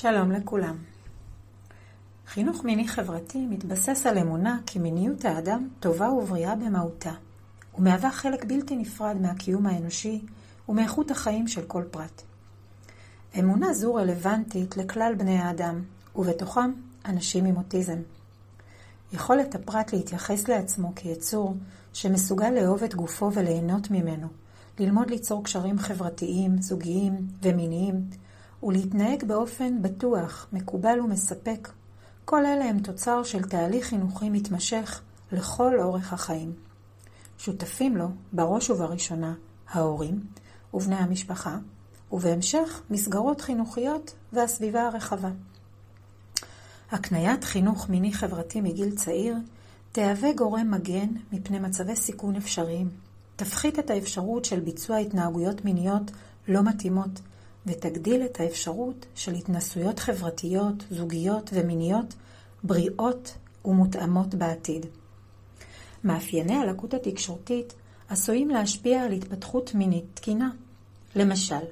שלום לכולם. חינוך מיני חברתי מתבסס על אמונה כי מיניות האדם טובה ובריאה במהותה, ומהווה חלק בלתי נפרד מהקיום האנושי ומאיכות החיים של כל פרט. אמונה זו רלוונטית לכלל בני האדם, ובתוכם אנשים עם אוטיזם. יכולת הפרט להתייחס לעצמו כיצור שמסוגל לאהוב את גופו וליהנות ממנו, ללמוד ליצור קשרים חברתיים, זוגיים ומיניים, ולהתנהג באופן בטוח, מקובל ומספק. כל אלה הם תוצר של תהליך חינוכי מתמשך לכל אורך החיים. שותפים לו, בראש ובראשונה, ההורים ובני המשפחה, ובהמשך מסגרות חינוכיות והסביבה הרחבה. הקניית חינוך מיני חברתי מגיל צעיר תהווה גורם מגן מפני מצבי סיכון אפשריים, תפחית את האפשרות של ביצוע התנהגויות מיניות לא מתאימות, ותגדיל את האפשרות של התנסויות חברתיות, זוגיות ומיניות בריאות ומותאמות בעתיד. מאפייני הלקות התקשורתית עשויים להשפיע על התפתחות מינית תקינה. למשל,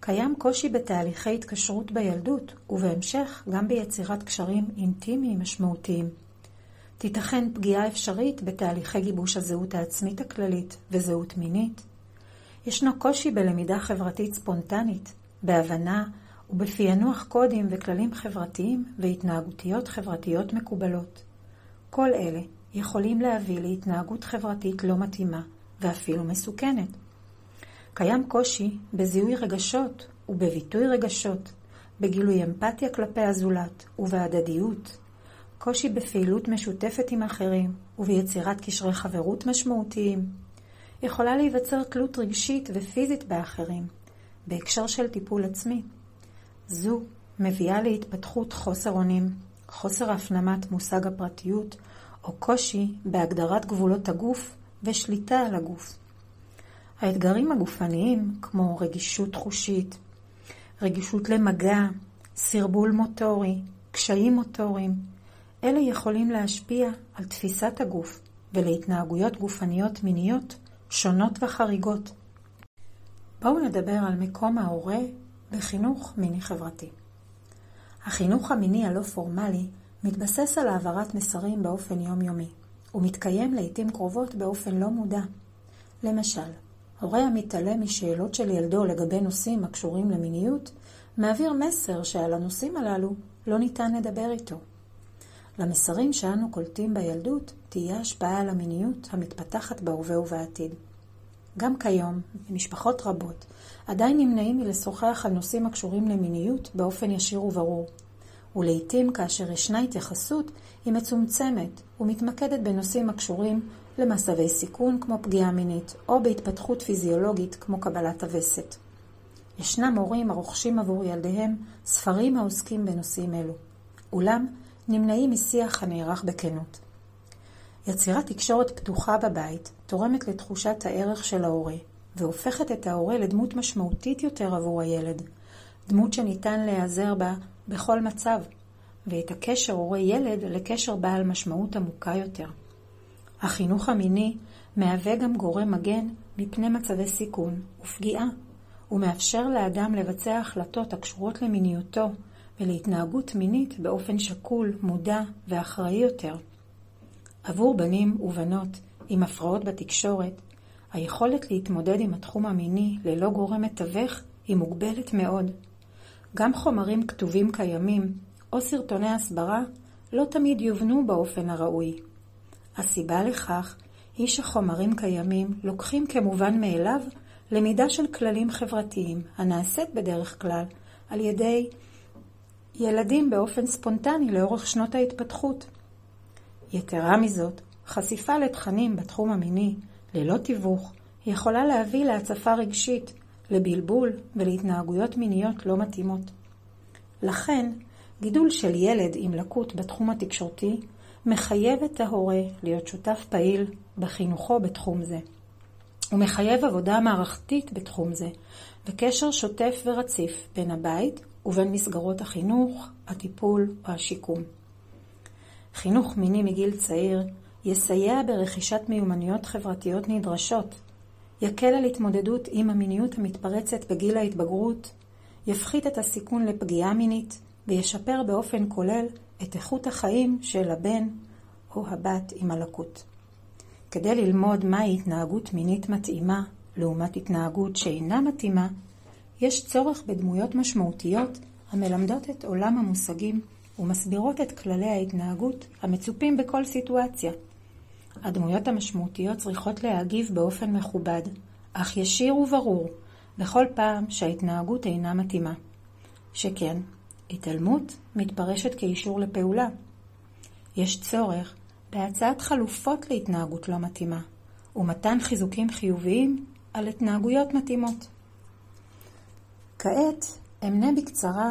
קיים קושי בתהליכי התקשרות בילדות, ובהמשך גם ביצירת קשרים אינטימיים משמעותיים. תיתכן פגיעה אפשרית בתהליכי גיבוש הזהות העצמית הכללית וזהות מינית. ישנו קושי בלמידה חברתית ספונטנית, בהבנה ובפענוח קודים וכללים חברתיים והתנהגותיות חברתיות מקובלות. כל אלה יכולים להביא להתנהגות חברתית לא מתאימה ואפילו מסוכנת. קיים קושי בזיהוי רגשות ובביטוי רגשות, בגילוי אמפתיה כלפי הזולת ובהדדיות, קושי בפעילות משותפת עם אחרים וביצירת קשרי חברות משמעותיים. יכולה להיווצר תלות רגשית ופיזית באחרים, בהקשר של טיפול עצמי. זו מביאה להתפתחות חוסר אונים, חוסר הפנמת מושג הפרטיות, או קושי בהגדרת גבולות הגוף ושליטה על הגוף. האתגרים הגופניים, כמו רגישות חושית, רגישות למגע, סרבול מוטורי, קשיים מוטוריים, אלה יכולים להשפיע על תפיסת הגוף ולהתנהגויות גופניות מיניות שונות וחריגות. בואו נדבר על מקום ההורה בחינוך מיני חברתי. החינוך המיני הלא פורמלי מתבסס על העברת מסרים באופן יומיומי, ומתקיים לעיתים קרובות באופן לא מודע. למשל, הורה המתעלם משאלות של ילדו לגבי נושאים הקשורים למיניות, מעביר מסר שעל הנושאים הללו לא ניתן לדבר איתו. למסרים שאנו קולטים בילדות תהיה השפעה על המיניות המתפתחת בהווה ובעתיד. גם כיום, במשפחות רבות, עדיין נמנעים מלשוחח על נושאים הקשורים למיניות באופן ישיר וברור. ולעיתים כאשר ישנה התייחסות, היא מצומצמת ומתמקדת בנושאים הקשורים למצבי סיכון כמו פגיעה מינית, או בהתפתחות פיזיולוגית כמו קבלת הווסת. ישנם הורים הרוכשים עבור ילדיהם ספרים העוסקים בנושאים אלו. אולם, נמנעים משיח הנערך בכנות. יצירת תקשורת פתוחה בבית תורמת לתחושת הערך של ההורה, והופכת את ההורה לדמות משמעותית יותר עבור הילד, דמות שניתן להיעזר בה בכל מצב, ואת הקשר הורה-ילד לקשר בעל משמעות עמוקה יותר. החינוך המיני מהווה גם גורם מגן מפני מצבי סיכון ופגיעה, ומאפשר לאדם לבצע החלטות הקשורות למיניותו ולהתנהגות מינית באופן שקול, מודע ואחראי יותר. עבור בנים ובנות עם הפרעות בתקשורת, היכולת להתמודד עם התחום המיני ללא גורם מתווך היא מוגבלת מאוד. גם חומרים כתובים קיימים או סרטוני הסברה לא תמיד יובנו באופן הראוי. הסיבה לכך היא שחומרים קיימים לוקחים כמובן מאליו למידה של כללים חברתיים, הנעשית בדרך כלל על ידי ילדים באופן ספונטני לאורך שנות ההתפתחות. יתרה מזאת, חשיפה לתכנים בתחום המיני, ללא תיווך, יכולה להביא להצפה רגשית, לבלבול ולהתנהגויות מיניות לא מתאימות. לכן, גידול של ילד עם לקות בתחום התקשורתי מחייב את ההורה להיות שותף פעיל בחינוכו בתחום זה. הוא מחייב עבודה מערכתית בתחום זה, וקשר שוטף ורציף בין הבית ובין מסגרות החינוך, הטיפול או השיקום. חינוך מיני מגיל צעיר יסייע ברכישת מיומנויות חברתיות נדרשות, יקל על התמודדות עם המיניות המתפרצת בגיל ההתבגרות, יפחית את הסיכון לפגיעה מינית וישפר באופן כולל את איכות החיים של הבן או הבת עם הלקות. כדי ללמוד מהי התנהגות מינית מתאימה לעומת התנהגות שאינה מתאימה, יש צורך בדמויות משמעותיות המלמדות את עולם המושגים ומסבירות את כללי ההתנהגות המצופים בכל סיטואציה. הדמויות המשמעותיות צריכות להגיב באופן מכובד, אך ישיר וברור, בכל פעם שההתנהגות אינה מתאימה. שכן, התעלמות מתפרשת כאישור לפעולה. יש צורך בהצעת חלופות להתנהגות לא מתאימה, ומתן חיזוקים חיוביים על התנהגויות מתאימות. כעת אמנה בקצרה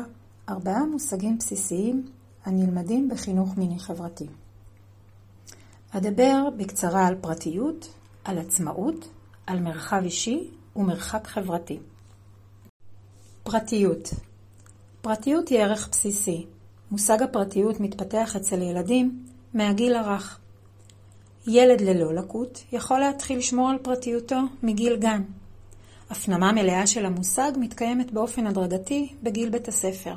ארבעה מושגים בסיסיים הנלמדים בחינוך מיני חברתי. אדבר בקצרה על פרטיות, על עצמאות, על מרחב אישי ומרחק חברתי. פרטיות פרטיות היא ערך בסיסי. מושג הפרטיות מתפתח אצל ילדים מהגיל הרך. ילד ללא לקות יכול להתחיל לשמור על פרטיותו מגיל גן. הפנמה מלאה של המושג מתקיימת באופן הדרגתי בגיל בית הספר.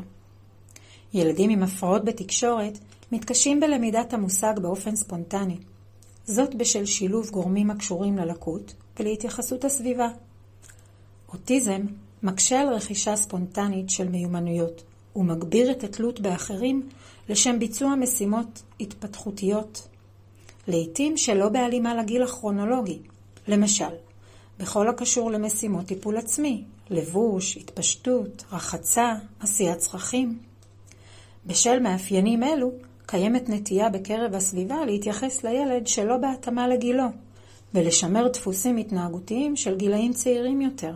ילדים עם הפרעות בתקשורת מתקשים בלמידת המושג באופן ספונטני. זאת בשל שילוב גורמים הקשורים ללקות ולהתייחסות הסביבה. אוטיזם מקשה על רכישה ספונטנית של מיומנויות ומגביר את התלות באחרים לשם ביצוע משימות התפתחותיות, לעתים שלא בהלימה לגיל הכרונולוגי. למשל, בכל הקשור למשימות טיפול עצמי, לבוש, התפשטות, רחצה, עשיית צרכים. בשל מאפיינים אלו, קיימת נטייה בקרב הסביבה להתייחס לילד שלא בהתאמה לגילו, ולשמר דפוסים התנהגותיים של גילאים צעירים יותר.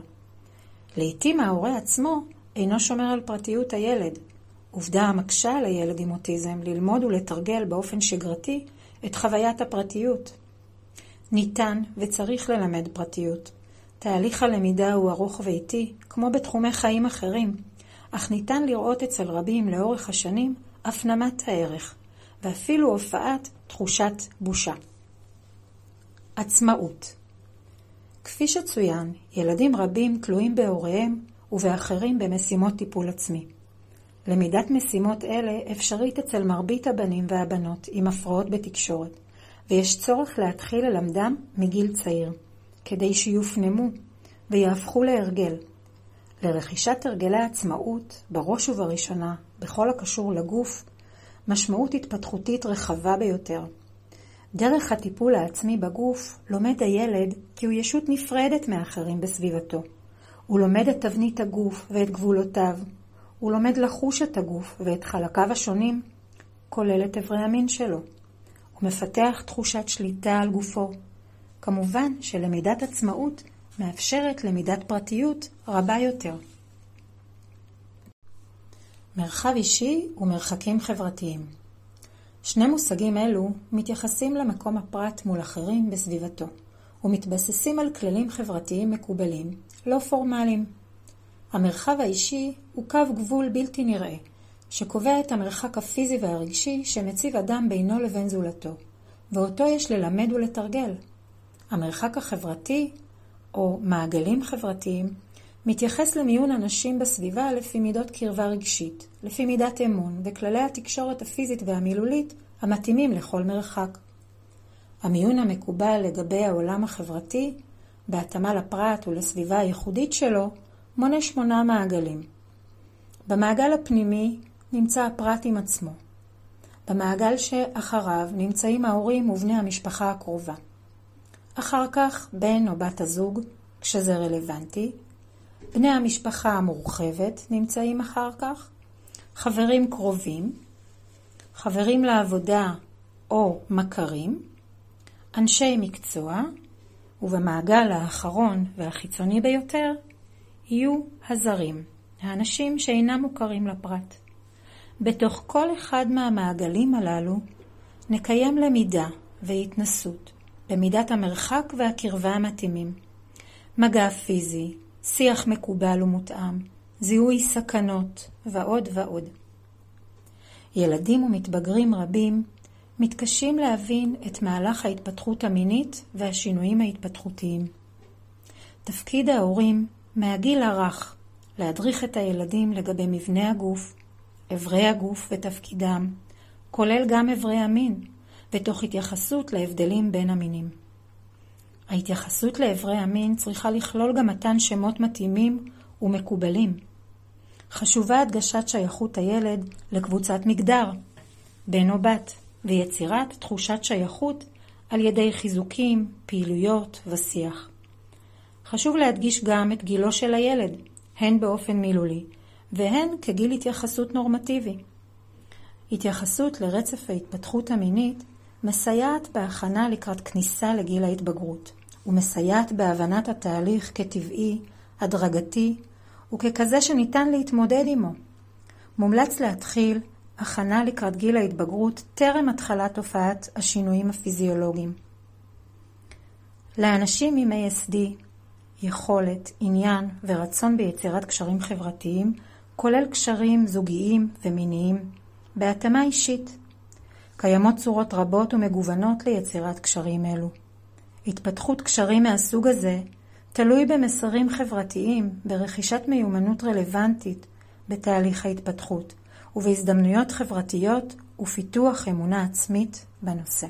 לעתים ההורה עצמו אינו שומר על פרטיות הילד, עובדה המקשה על הילד עם אוטיזם ללמוד ולתרגל באופן שגרתי את חוויית הפרטיות. ניתן וצריך ללמד פרטיות. תהליך הלמידה הוא ארוך ואיטי, כמו בתחומי חיים אחרים, אך ניתן לראות אצל רבים לאורך השנים הפנמת הערך, ואפילו הופעת תחושת בושה. עצמאות כפי שצוין, ילדים רבים תלויים בהוריהם ובאחרים במשימות טיפול עצמי. למידת משימות אלה אפשרית אצל מרבית הבנים והבנות עם הפרעות בתקשורת, ויש צורך להתחיל ללמדם מגיל צעיר, כדי שיופנמו ויהפכו להרגל. לרכישת הרגלי עצמאות, בראש ובראשונה, בכל הקשור לגוף, משמעות התפתחותית רחבה ביותר. דרך הטיפול העצמי בגוף לומד הילד כי הוא ישות נפרדת מאחרים בסביבתו. הוא לומד את תבנית הגוף ואת גבולותיו. הוא לומד לחוש את הגוף ואת חלקיו השונים, כולל את אברי המין שלו. הוא מפתח תחושת שליטה על גופו. כמובן שלמידת עצמאות מאפשרת למידת פרטיות רבה יותר. מרחב אישי ומרחקים חברתיים שני מושגים אלו מתייחסים למקום הפרט מול אחרים בסביבתו, ומתבססים על כללים חברתיים מקובלים, לא פורמליים. המרחב האישי הוא קו גבול בלתי נראה, שקובע את המרחק הפיזי והרגשי שמציב אדם בינו לבין זולתו, ואותו יש ללמד ולתרגל. המרחק החברתי, או מעגלים חברתיים, מתייחס למיון אנשים בסביבה לפי מידות קרבה רגשית, לפי מידת אמון וכללי התקשורת הפיזית והמילולית המתאימים לכל מרחק. המיון המקובל לגבי העולם החברתי, בהתאמה לפרט ולסביבה הייחודית שלו, מונה שמונה מעגלים. במעגל הפנימי נמצא הפרט עם עצמו. במעגל שאחריו נמצאים ההורים ובני המשפחה הקרובה. אחר כך בן או בת הזוג, כשזה רלוונטי, בני המשפחה המורחבת נמצאים אחר כך, חברים קרובים, חברים לעבודה או מכרים, אנשי מקצוע, ובמעגל האחרון והחיצוני ביותר יהיו הזרים, האנשים שאינם מוכרים לפרט. בתוך כל אחד מהמעגלים הללו נקיים למידה והתנסות במידת המרחק והקרבה המתאימים. מגע פיזי, שיח מקובל ומותאם, זיהוי סכנות ועוד ועוד. ילדים ומתבגרים רבים מתקשים להבין את מהלך ההתפתחות המינית והשינויים ההתפתחותיים. תפקיד ההורים מהגיל הרך להדריך את הילדים לגבי מבנה הגוף, אברי הגוף ותפקידם, כולל גם אברי המין, ותוך התייחסות להבדלים בין המינים. ההתייחסות לאברי המין צריכה לכלול גם מתן שמות מתאימים ומקובלים. חשובה הדגשת שייכות הילד לקבוצת מגדר, בן או בת, ויצירת תחושת שייכות על ידי חיזוקים, פעילויות ושיח. חשוב להדגיש גם את גילו של הילד, הן באופן מילולי, והן כגיל התייחסות נורמטיבי. התייחסות לרצף ההתפתחות המינית מסייעת בהכנה לקראת כניסה לגיל ההתבגרות, ומסייעת בהבנת התהליך כטבעי, הדרגתי, וככזה שניתן להתמודד עמו. מומלץ להתחיל הכנה לקראת גיל ההתבגרות טרם התחלת תופעת השינויים הפיזיולוגיים. לאנשים עם ASD, יכולת, עניין ורצון ביצירת קשרים חברתיים, כולל קשרים זוגיים ומיניים, בהתאמה אישית. קיימות צורות רבות ומגוונות ליצירת קשרים אלו. התפתחות קשרים מהסוג הזה תלוי במסרים חברתיים, ברכישת מיומנות רלוונטית בתהליך ההתפתחות, ובהזדמנויות חברתיות ופיתוח אמונה עצמית בנושא.